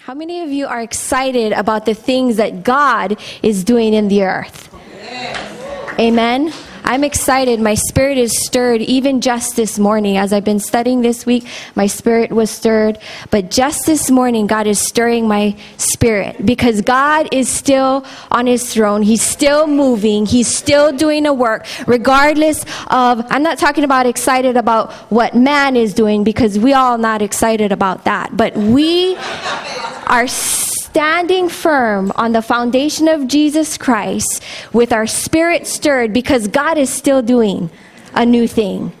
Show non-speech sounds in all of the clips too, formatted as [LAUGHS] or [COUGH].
How many of you are excited about the things that God is doing in the earth? Amen. I'm excited. My spirit is stirred even just this morning. As I've been studying this week, my spirit was stirred. But just this morning, God is stirring my spirit because God is still on his throne. He's still moving. He's still doing a work, regardless of, I'm not talking about excited about what man is doing because we all not excited about that. But we are standing firm on the foundation of Jesus Christ with our spirit stirred because God is still doing a new thing.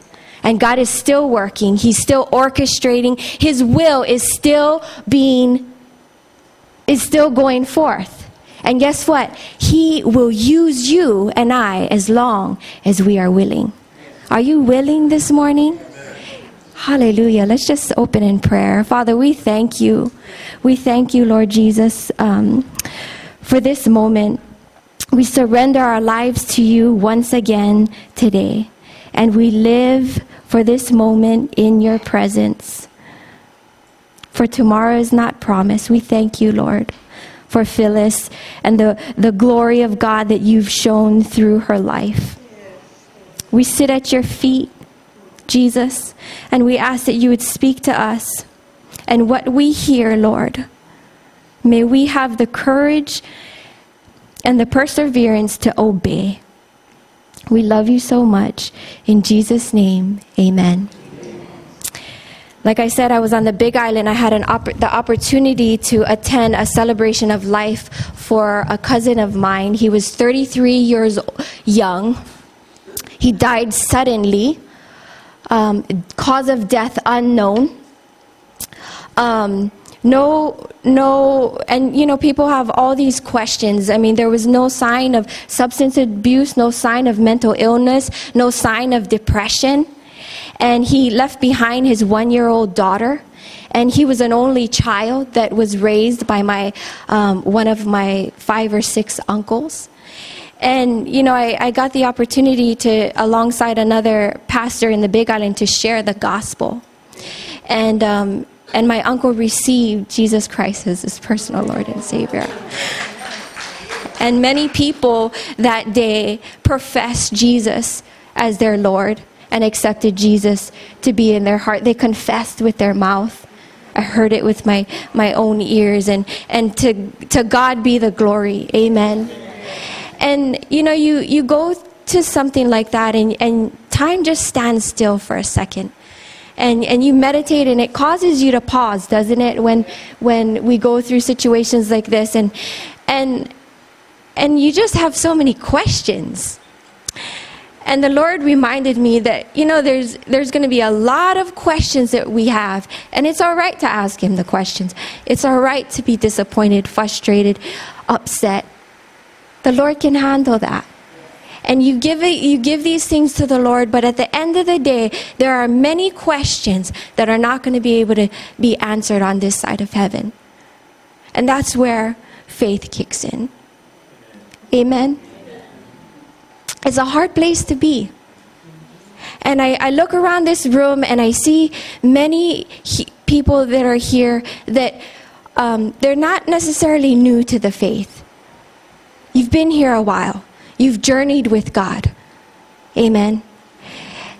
And God is still working. He's still orchestrating. His will is still being, is still going forth. And guess what? He will use you and I as long as we are willing. Are you willing this morning? Hallelujah. Let's just open in prayer. Father, we thank you. We thank you, Lord Jesus, um, for this moment. We surrender our lives to you once again today. And we live for this moment in your presence. For tomorrow is not promised. We thank you, Lord, for Phyllis and the, the glory of God that you've shown through her life. We sit at your feet Jesus, and we ask that you would speak to us. And what we hear, Lord, may we have the courage and the perseverance to obey. We love you so much. In Jesus' name, amen. Like I said, I was on the Big Island. I had an opp- the opportunity to attend a celebration of life for a cousin of mine. He was 33 years young. He died suddenly um, cause of death unknown. Um, no, no, and you know, people have all these questions. I mean, there was no sign of substance abuse, no sign of mental illness, no sign of depression. And he left behind his one year old daughter. And he was an only child that was raised by my, um, one of my five or six uncles. And, you know, I, I got the opportunity to, alongside another pastor in the Big Island, to share the gospel. And, um, and my uncle received Jesus Christ as his personal Lord and Savior. And many people that day professed Jesus as their Lord and accepted Jesus to be in their heart. They confessed with their mouth. I heard it with my, my own ears. And, and to, to God be the glory. Amen. And you know, you, you go to something like that and, and time just stands still for a second. And, and you meditate and it causes you to pause, doesn't it? When, when we go through situations like this and, and, and you just have so many questions. And the Lord reminded me that, you know, there's, there's going to be a lot of questions that we have. And it's all right to ask Him the questions. It's all right to be disappointed, frustrated, upset. The Lord can handle that. And you give it, you give these things to the Lord, but at the end of the day, there are many questions that are not going to be able to be answered on this side of heaven. And that's where faith kicks in. Amen. It's a hard place to be. And I, I look around this room and I see many he, people that are here that um, they're not necessarily new to the faith You've been here a while. You've journeyed with God. Amen.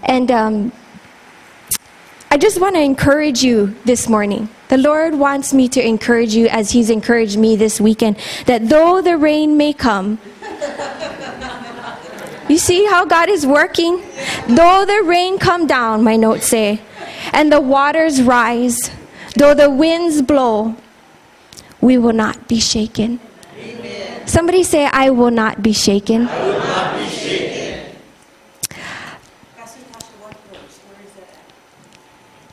And um, I just want to encourage you this morning. The Lord wants me to encourage you as He's encouraged me this weekend that though the rain may come, [LAUGHS] you see how God is working? Though the rain come down, my notes say, and the waters rise, though the winds blow, we will not be shaken. Somebody say, I will not be shaken. Not be shaken.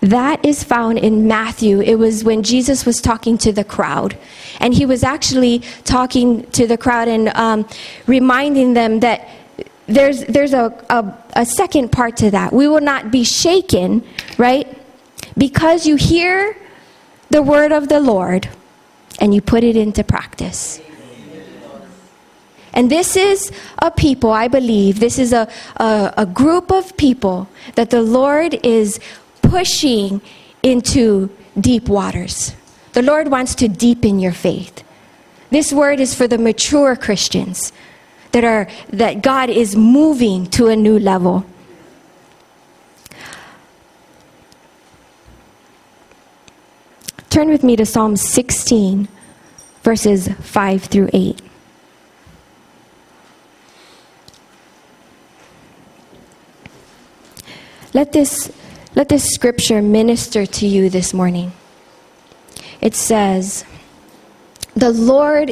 That is found in Matthew. It was when Jesus was talking to the crowd. And he was actually talking to the crowd and um, reminding them that there's, there's a, a, a second part to that. We will not be shaken, right? Because you hear the word of the Lord and you put it into practice. And this is a people, I believe, this is a, a, a, group of people that the Lord is pushing into deep waters. The Lord wants to deepen your faith. This word is for the mature Christians that are that God is moving to a new level. Turn with me to Psalm 16 verses 5 through 8. Let this let this scripture minister to you this morning. It says, "The Lord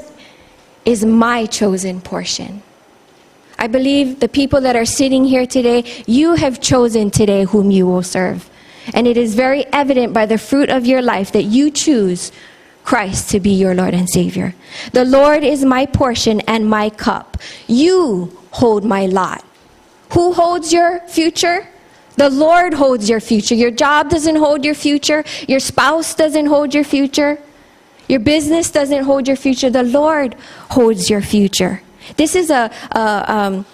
is my chosen portion." I believe the people that are sitting here today, you have chosen today whom you will serve. And it is very evident by the fruit of your life that you choose Christ to be your Lord and Savior. The Lord is my portion and my cup. You hold my lot. Who holds your future? The Lord holds your future. Your job doesn't hold your future. Your spouse doesn't hold your future. Your business doesn't hold your future. The Lord holds your future. This is a, a um,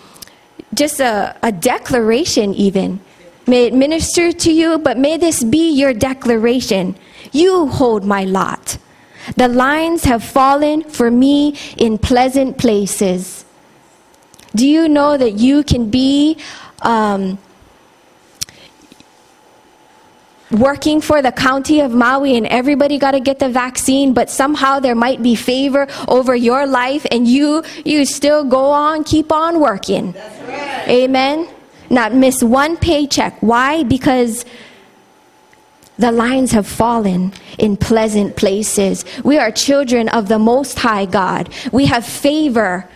just a, a declaration, even. May it minister to you, but may this be your declaration. You hold my lot. The lines have fallen for me in pleasant places. Do you know that you can be um, working for the county of Maui and everybody got to get the vaccine, but somehow there might be favor over your life and you you still go on, keep on working. Right. Amen. Not miss one paycheck. Why? Because the lines have fallen in pleasant places. We are children of the Most High God. We have favor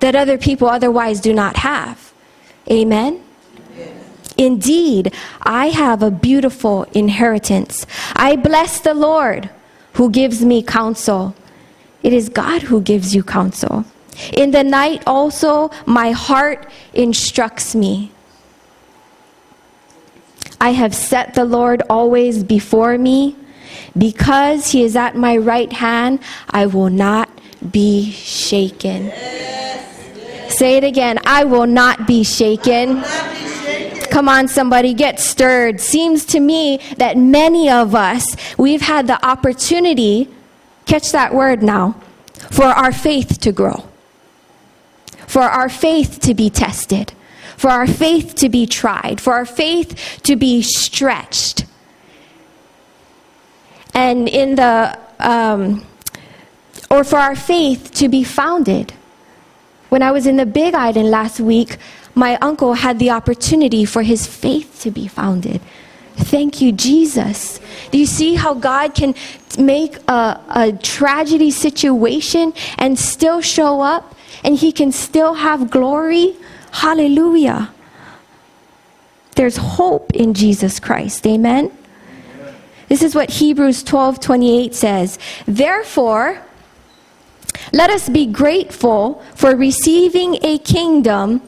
that other people otherwise do not have. Amen. Indeed, I have a beautiful inheritance. I bless the Lord who gives me counsel. It is God who gives you counsel. In the night also, my heart instructs me. I have set the Lord always before me. Because he is at my right hand, I will not be shaken. Yes. Say it again I will not be shaken. Come on, somebody, get stirred. Seems to me that many of us, we've had the opportunity, catch that word now, for our faith to grow, for our faith to be tested, for our faith to be tried, for our faith to be stretched. And in the, um, or for our faith to be founded. When I was in the Big Island last week, my uncle had the opportunity for his faith to be founded. Thank you, Jesus. Do you see how God can make a, a tragedy situation and still show up and he can still have glory? Hallelujah. There's hope in Jesus Christ. Amen. This is what Hebrews 12 28 says. Therefore, let us be grateful for receiving a kingdom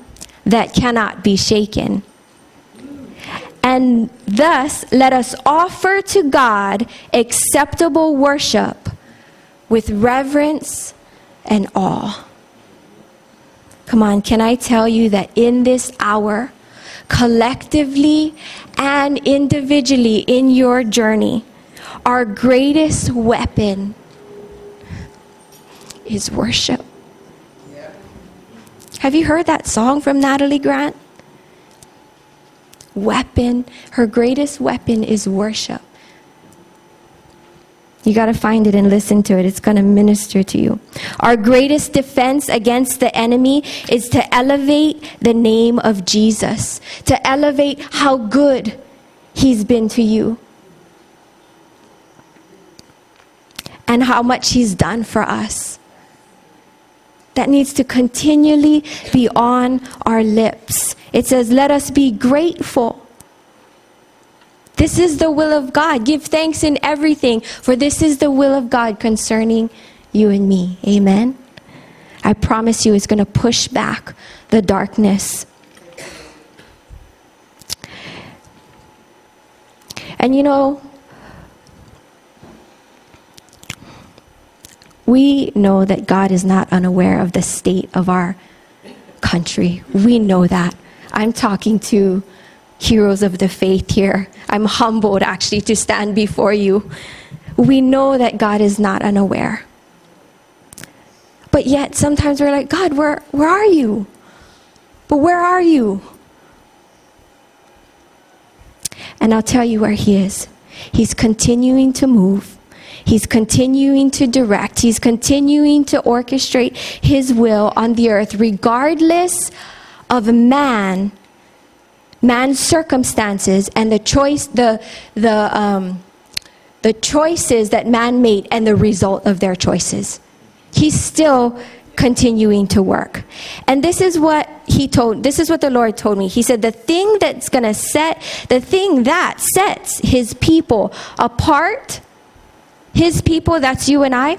that cannot be shaken. And thus, let us offer to God acceptable worship with reverence and awe. Come on, can I tell you that in this hour, collectively and individually in your journey, our greatest weapon is worship. Have you heard that song from Natalie Grant? Weapon, her greatest weapon is worship. You got to find it and listen to it. It's going to minister to you. Our greatest defense against the enemy is to elevate the name of Jesus, to elevate how good he's been to you, and how much he's done for us that needs to continually be on our lips. It says, Let us be grateful. This is the will of God. Give thanks in everything, for this is the will of God concerning you and me. Amen. I promise you, it's going to push back the darkness. And you know, We know that God is not unaware of the state of our country. We know that. I'm talking to heroes of the faith here. I'm humbled actually to stand before you we know that God is not unaware. But yet, sometimes we're like, God, where, where are you? But where are you? And I'll tell you where He is. He's continuing to move. He's continuing to direct. He's continuing to orchestrate His will on the earth, regardless of man, man's circumstances, and the choice, the the um, the choices that man made, and the result of their choices. He's still continuing to work. And this is what he told this is what the Lord told me. He said the thing that's going to set the thing that sets his people apart his people that's you and I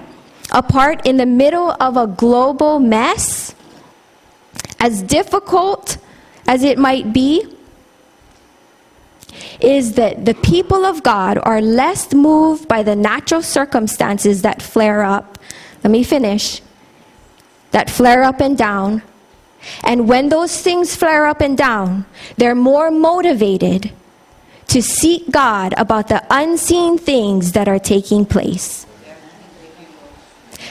apart in the middle of a global mess as difficult as it might be is that the people of God are less moved by the natural circumstances that flare up. Let me finish that flare up and down. And when those things flare up and down, they're more motivated to seek God about the unseen things that are taking place.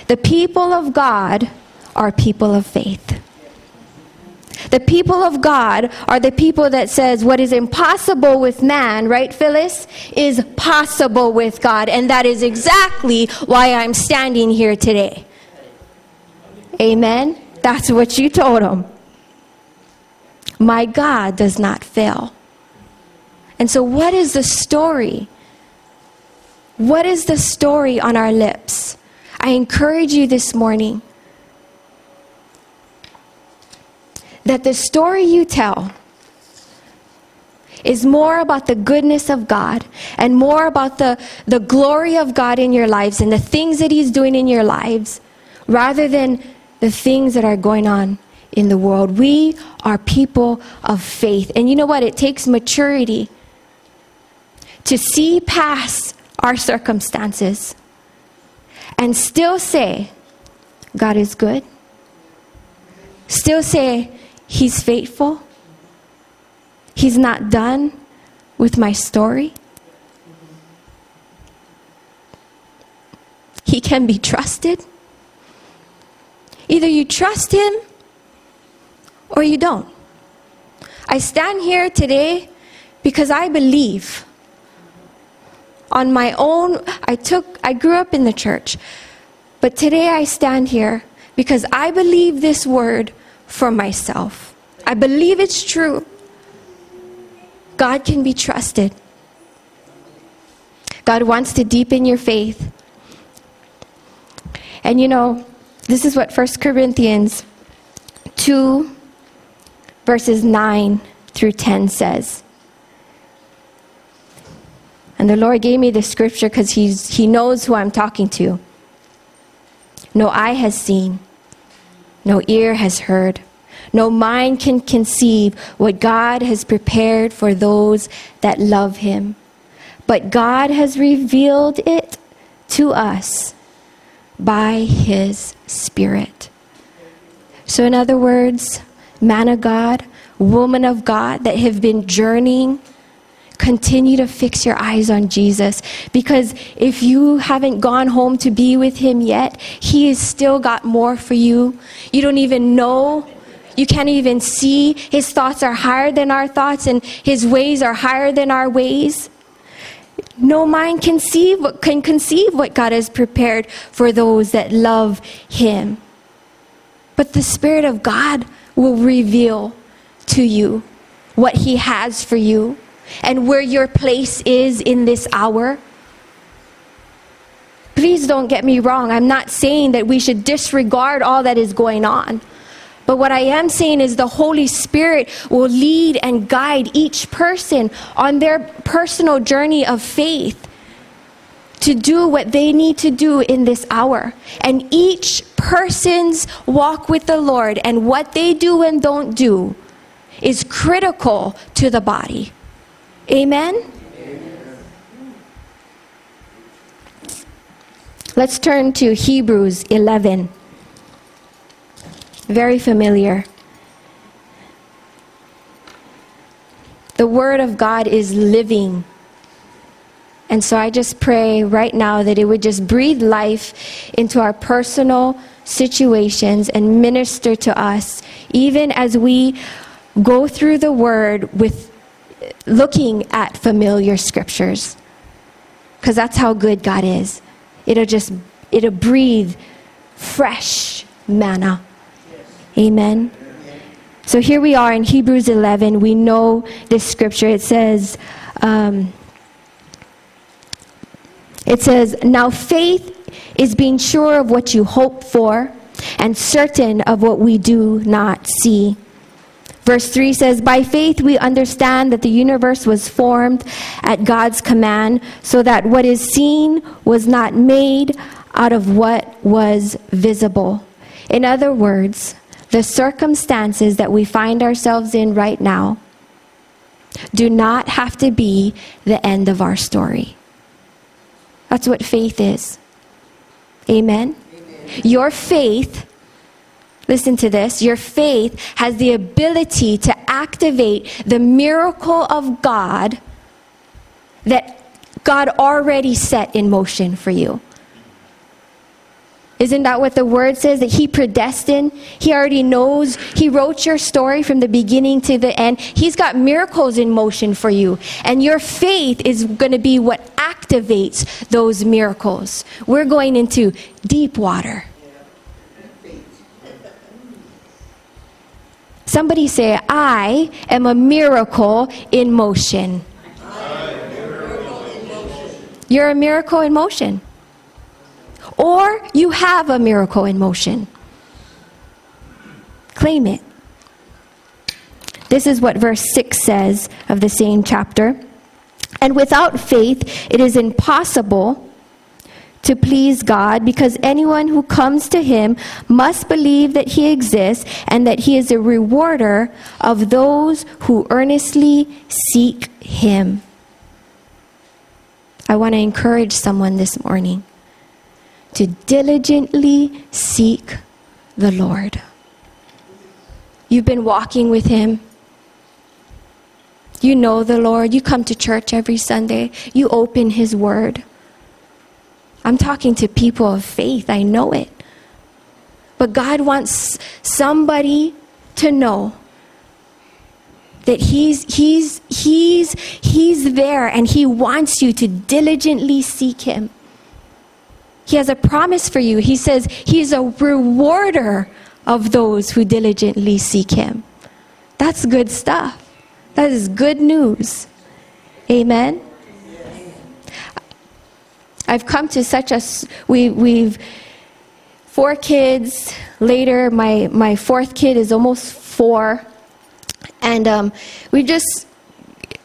The people of God are people of faith. The people of God are the people that says what is impossible with man, right Phyllis, is possible with God and that is exactly why I'm standing here today. Amen. That's what you told him. My God does not fail. And so, what is the story? What is the story on our lips? I encourage you this morning that the story you tell is more about the goodness of God and more about the, the glory of God in your lives and the things that He's doing in your lives rather than the things that are going on in the world. We are people of faith. And you know what? It takes maturity to see past our circumstances and still say, God is good. Still say, He's faithful. He's not done with my story. He can be trusted. Either you trust Him or you don't. I stand here today because I believe on my own I took I grew up in the church but today I stand here because I believe this word for myself. I believe it's true. God can be trusted. God wants to deepen your faith. And you know, this is what 1 Corinthians 2, verses 9 through 10 says. And the Lord gave me this scripture because He knows who I'm talking to. No eye has seen, no ear has heard, no mind can conceive what God has prepared for those that love Him. But God has revealed it to us by His Spirit. So, in other words, man of God, woman of God that have been journeying continue to fix your eyes on Jesus because if you haven't gone home to be with him yet, he has still got more for you. You don't even know. You can't even see. His thoughts are higher than our thoughts and his ways are higher than our ways. No mind can conceive, can conceive what God has prepared for those that love him. But the Spirit of God will reveal to you what he has for you and where your place is in this hour. Please don't get me wrong. I'm not saying that we should disregard all that is going on. But what I am saying is the Holy Spirit will lead and guide each person on their personal journey of faith to do what they need to do in this hour. And each person's walk with the Lord and what they do and don't do is critical to the body. Amen? Let's turn to Hebrews 11. Very familiar. The Word of God is living. And so I just pray right now that it would just breathe life into our personal situations and minister to us, even as we go through the Word with looking at familiar scriptures. Because that's how good God is. It'll just, it'll breathe fresh manna. Amen. So here we are in Hebrews 11. We know this scripture. It says, um, it says, Now faith is being sure of what you hope for and certain of what we do not see. Verse 3 says, By faith we understand that the universe was formed at God's command, so that what is seen was not made out of what was visible. In other words, the circumstances that we find ourselves in right now do not have to be the end of our story. That's what faith is. Amen? Amen. Your faith, listen to this, your faith has the ability to activate the miracle of God that God already set in motion for you. Isn't that what the word says? That he predestined? He already knows. He wrote your story from the beginning to the end. He's got miracles in motion for you. And your faith is going to be what activates those miracles. We're going into deep water. Somebody say, I am a miracle in motion. You're a miracle in motion or you have a miracle in motion. Claim it. This is what verse 6 says of the same chapter. And without faith, it is impossible to please God because anyone who comes to him must believe that he exists and that he is a rewarder of those who earnestly seek him. I want to encourage someone this morning to diligently seek the Lord. You've been walking with Him. You know the Lord. You come to church every Sunday. You open His Word. I'm talking to people of faith. I know it. But God wants somebody to know that he's he's he's he's there and he wants you to diligently seek him he has a promise for you. He says He's a rewarder of those who diligently seek Him. That's good stuff. That is good news. Amen. I've come to such a we we've four kids later. My my fourth kid is almost four, and um, we just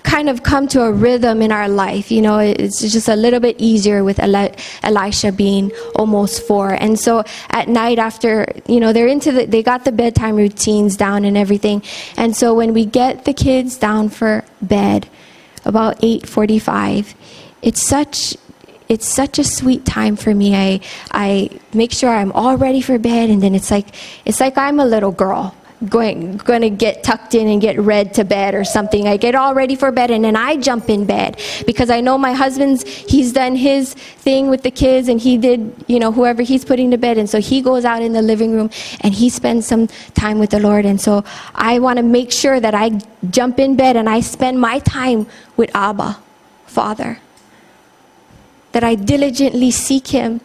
kind of come to a rhythm in our life. You know, it's just a little bit easier with Elisha being almost four. And so at night after, you know, they're into the, they got the bedtime routines down and everything. And so when we get the kids down for bed, about 8:45, it's such it's such a sweet time for me. I I make sure I'm all ready for bed and then it's like it's like I'm a little girl going going to get tucked in and get read to bed or something. I get all ready for bed and then I jump in bed because I know my husband's he's done his thing with the kids and he did, you know, whoever he's putting to bed and so he goes out in the living room and he spends some time with the Lord and so I want to make sure that I jump in bed and I spend my time with Abba, Father. That I diligently seek him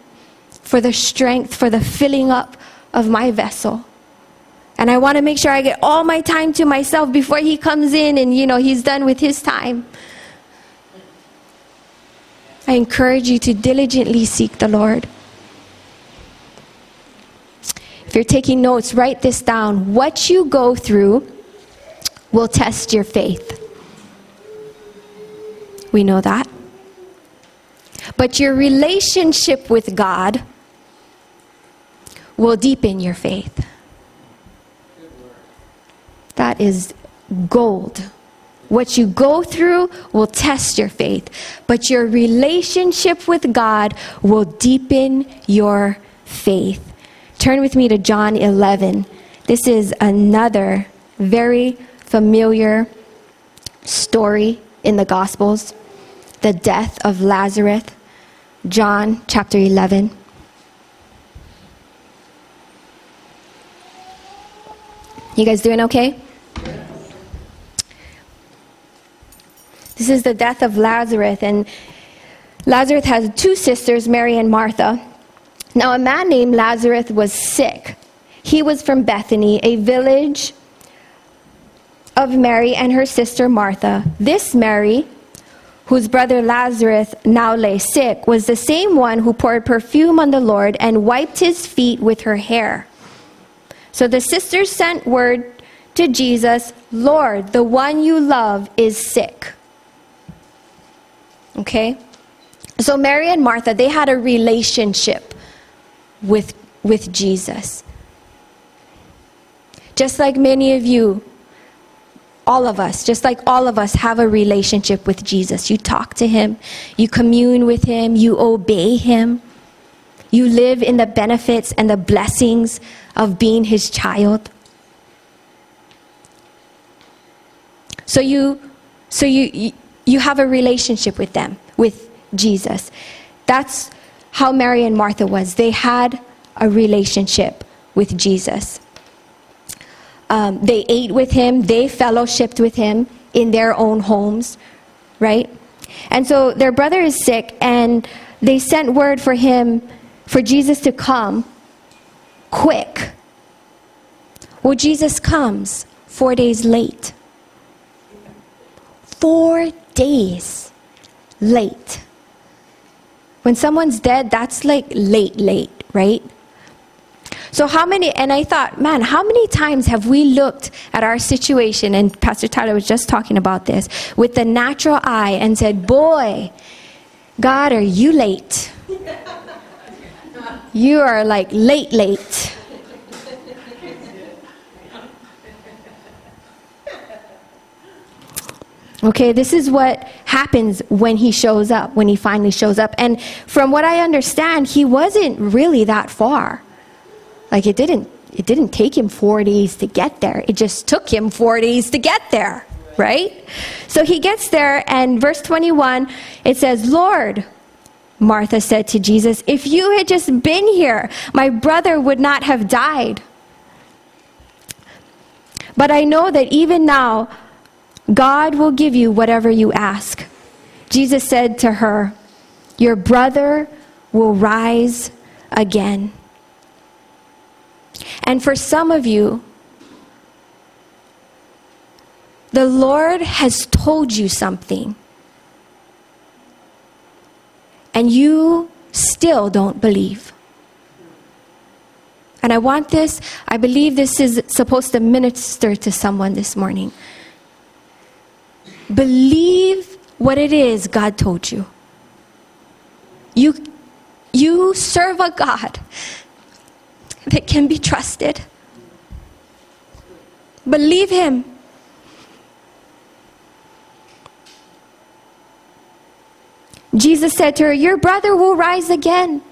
for the strength, for the filling up of my vessel and I want to make sure I get all my time to myself before he comes in and, you know, he's done with his time. I encourage you to diligently seek the Lord. If you're taking notes, write this down. What you go through will test your faith. We know that. But your relationship with God will deepen your faith. That is gold. What you go through will test your faith, but your relationship with God will deepen your faith. Turn with me to John 11. This is another very familiar story in the Gospels. The death of Lazarus. John chapter 11. You guys doing okay? This is the death of Lazarus, and Lazarus has two sisters, Mary and Martha. Now, a man named Lazarus was sick. He was from Bethany, a village of Mary and her sister Martha. This Mary, whose brother Lazarus now lay sick, was the same one who poured perfume on the Lord and wiped his feet with her hair. So the sisters sent word to Jesus Lord, the one you love is sick. Okay? So Mary and Martha, they had a relationship with, with Jesus. Just like many of you, all of us, just like all of us, have a relationship with Jesus. You talk to him, you commune with him, you obey him, you live in the benefits and the blessings of being his child. So you so you, you have a relationship with them, with Jesus. That's how Mary and Martha was. They had a relationship with Jesus. Um, they ate with him, they fellowshipped with him in their own homes, right? And so their brother is sick, and they sent word for him, for Jesus to come quick. Well, Jesus comes four days late. Four days late. When someone's dead, that's like late, late, right? So, how many, and I thought, man, how many times have we looked at our situation, and Pastor Tyler was just talking about this, with the natural eye and said, boy, God, are you late? You are like late, late. Okay, this is what happens when he shows up, when he finally shows up. And from what I understand, he wasn't really that far. Like it didn't it didn't take him 4 days to get there. It just took him 4 days to get there, right? So he gets there and verse 21 it says, "Lord, Martha said to Jesus, if you had just been here, my brother would not have died. But I know that even now God will give you whatever you ask. Jesus said to her, Your brother will rise again. And for some of you, the Lord has told you something, and you still don't believe. And I want this, I believe this is supposed to minister to someone this morning. Believe what it is God told you. You, you serve a God that can be trusted. Believe Him. Jesus said to her, Your brother will rise again.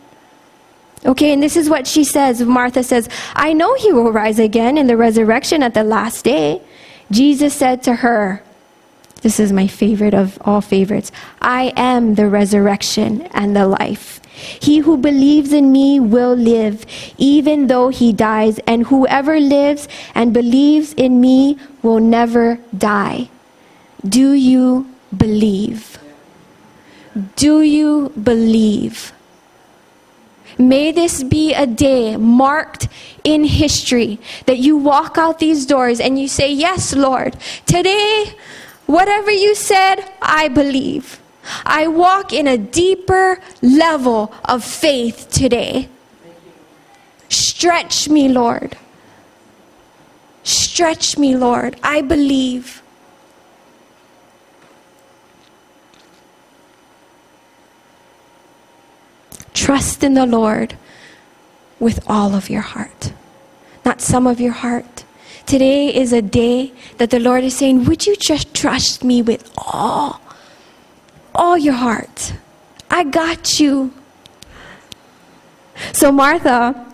Okay, and this is what she says. Martha says, I know he will rise again in the resurrection at the last day. Jesus said to her, This is my favorite of all favorites I am the resurrection and the life. He who believes in me will live, even though he dies, and whoever lives and believes in me will never die. Do you believe? Do you believe? May this be a day marked in history that you walk out these doors and you say, Yes, Lord, today, whatever you said, I believe. I walk in a deeper level of faith today. Stretch me, Lord. Stretch me, Lord. I believe. Trust in the Lord with all of your heart, not some of your heart. Today is a day that the Lord is saying, Would you just trust me with all, all your heart? I got you. So Martha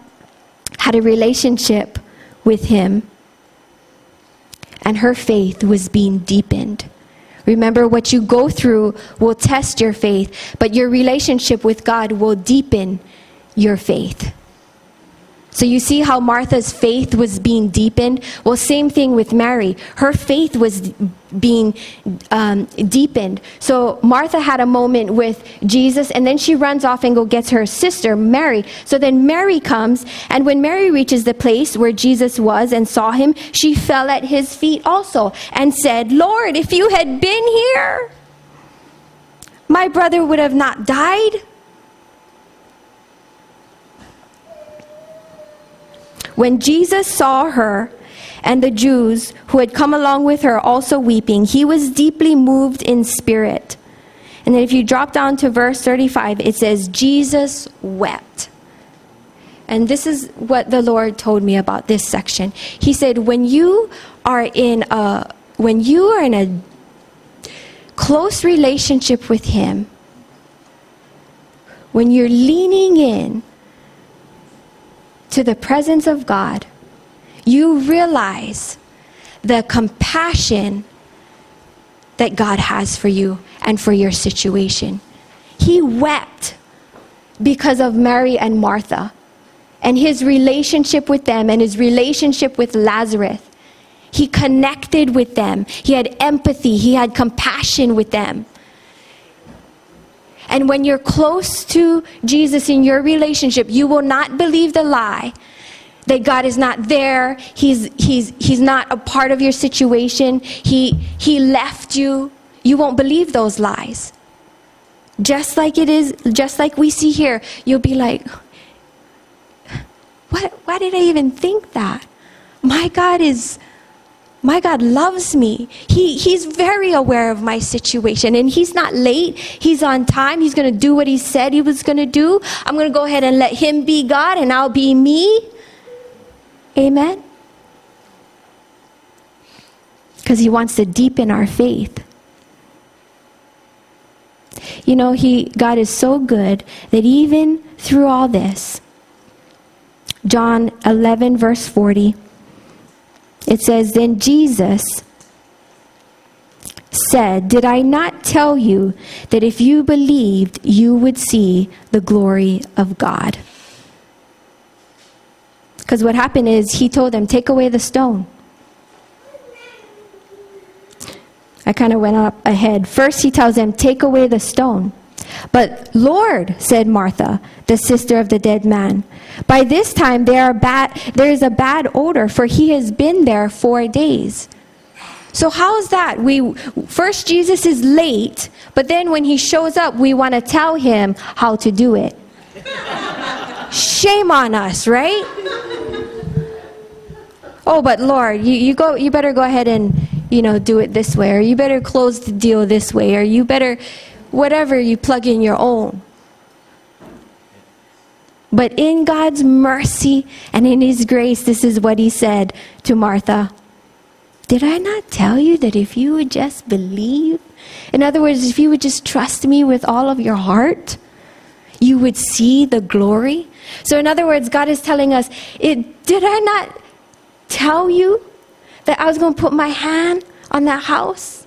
had a relationship with him, and her faith was being deepened. Remember, what you go through will test your faith, but your relationship with God will deepen your faith. So you see how Martha's faith was being deepened? Well, same thing with Mary. Her faith was being um, deepened. So Martha had a moment with Jesus, and then she runs off and go gets her sister Mary. So then Mary comes, and when Mary reaches the place where Jesus was and saw him, she fell at his feet also and said, "Lord, if you had been here, my brother would have not died." When Jesus saw her and the Jews who had come along with her also weeping, he was deeply moved in spirit. And then if you drop down to verse 35, it says, Jesus wept. And this is what the Lord told me about this section. He said, when you are in a when you are in a close relationship with him, when you're leaning in to the presence of God, you realize the compassion that God has for you and for your situation. He wept because of Mary and Martha and his relationship with them and his relationship with Lazarus. He connected with them. He had empathy. He had compassion with them. And when you're close to Jesus in your relationship, you will not believe the lie that God is not there. He's, he's, he's not a part of your situation. He, he left you. You won't believe those lies. Just like it is, just like we see here, you'll be like, what, why did I even think that? My God is my God loves me. He, he's very aware of my situation and he's not late. He's on time. He's going to do what he said he was going to do. I'm going to go ahead and let him be God and I'll be me. Amen. Because he wants to deepen our faith. You know, he God is so good that even through all this, John 11 verse 40 it says, Then Jesus said, Did I not tell you that if you believed, you would see the glory of God? Because what happened is he told them, Take away the stone. I kind of went up ahead. First, he tells them, Take away the stone. But Lord, said Martha, the sister of the dead man, by this time there, bad, there is a bad odor, for he has been there four days. So how's that? We first Jesus is late, but then when he shows up, we want to tell him how to do it. Shame on us, right? Oh, but Lord, you, you go you better go ahead and you know do it this way, or you better close the deal this way, or you better whatever you plug in your own. But in God's mercy and in His grace, this is what He said to Martha Did I not tell you that if you would just believe, in other words, if you would just trust me with all of your heart, you would see the glory? So, in other words, God is telling us, it, Did I not tell you that I was going to put my hand on that house?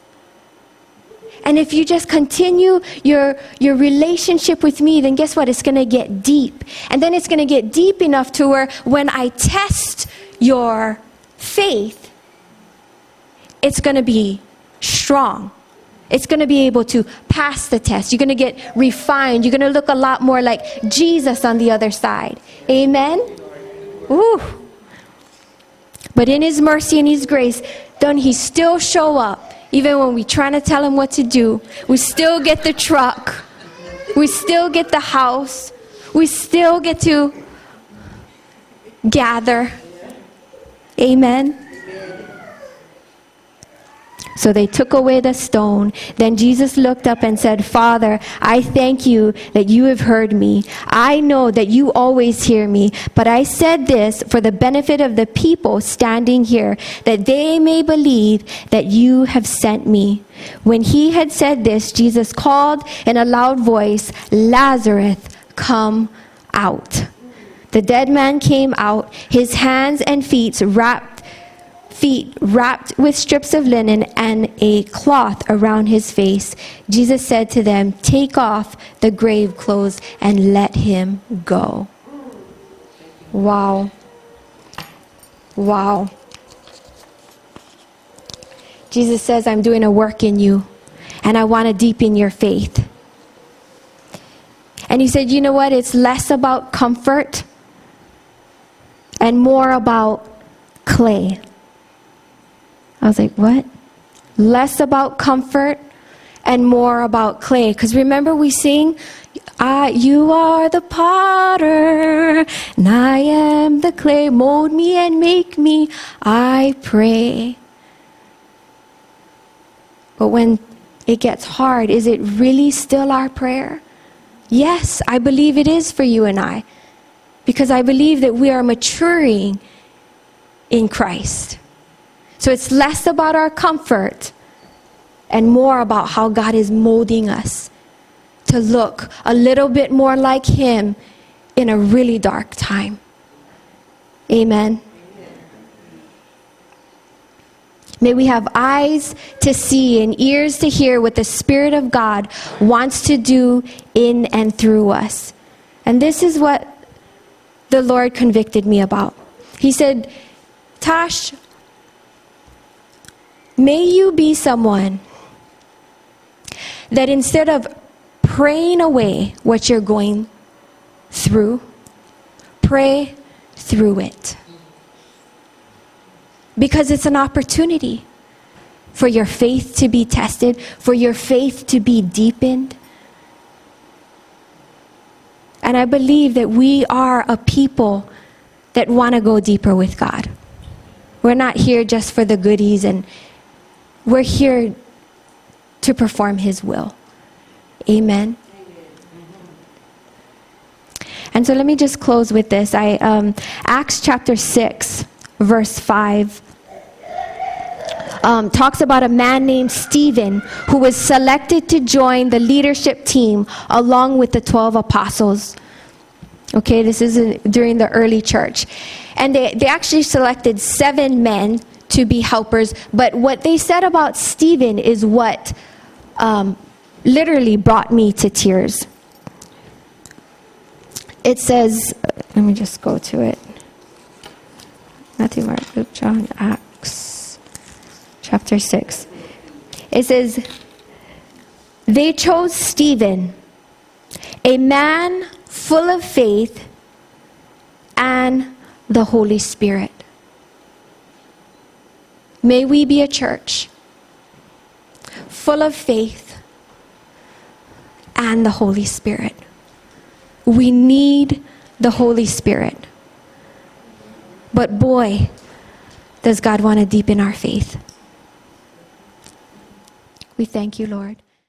And if you just continue your, your relationship with me, then guess what? It's going to get deep. And then it's going to get deep enough to where when I test your faith, it's going to be strong. It's going to be able to pass the test. You're going to get refined. You're going to look a lot more like Jesus on the other side. Amen? Ooh. But in His mercy and His grace, don't He still show up even when we're trying to tell him what to do, we still get the truck. We still get the house. We still get to gather. Amen. So they took away the stone. Then Jesus looked up and said, Father, I thank you that you have heard me. I know that you always hear me, but I said this for the benefit of the people standing here, that they may believe that you have sent me. When he had said this, Jesus called in a loud voice, Lazarus, come out. The dead man came out, his hands and feet wrapped feet wrapped with strips of linen and a cloth around his face, Jesus said to them, Take off the grave clothes and let him go. Wow. Wow. Jesus says, I'm doing a work in you, and I want to deepen your faith. And he said, You know what? It's less about comfort and more about clay. I was like, What? Less about comfort and more about clay. Because remember, we sing, I, You are the potter, and I am the clay. Mold me and make me, I pray. But when it gets hard, is it really still our prayer? Yes, I believe it is for you and I. Because I believe that we are maturing in Christ. So it's less about our comfort and more about how God is molding us to look a little bit more like Him in a really dark time. Amen. May we have eyes to see and ears to hear what the Spirit of God wants to do in and through us. And this is what the Lord convicted me about. He said, Tash, may you be someone that instead of praying away what you're going through, pray through it because it's an opportunity for your faith to be tested, for your faith to be deepened. And I believe that we are a people that want to go deeper with God. We're not here just for the goodies, and we're here to perform His will. Amen. And so let me just close with this. I um, Acts chapter six, verse five um, talks about a man named Stephen who was selected to join the leadership team along with the 12 apostles. Okay, this is in, during the early church. And they, they actually selected seven men to be helpers, but what they said about Stephen is what um, literally brought me to tears. It says, let me just go to it Matthew, Mark, Luke, John, Acts chapter 6. It says, They chose Stephen, a man full of faith and the Holy Spirit. May we be a church full of faith and the Holy Spirit. We need the Holy Spirit. But boy, does God want to deepen our faith. We thank you, Lord.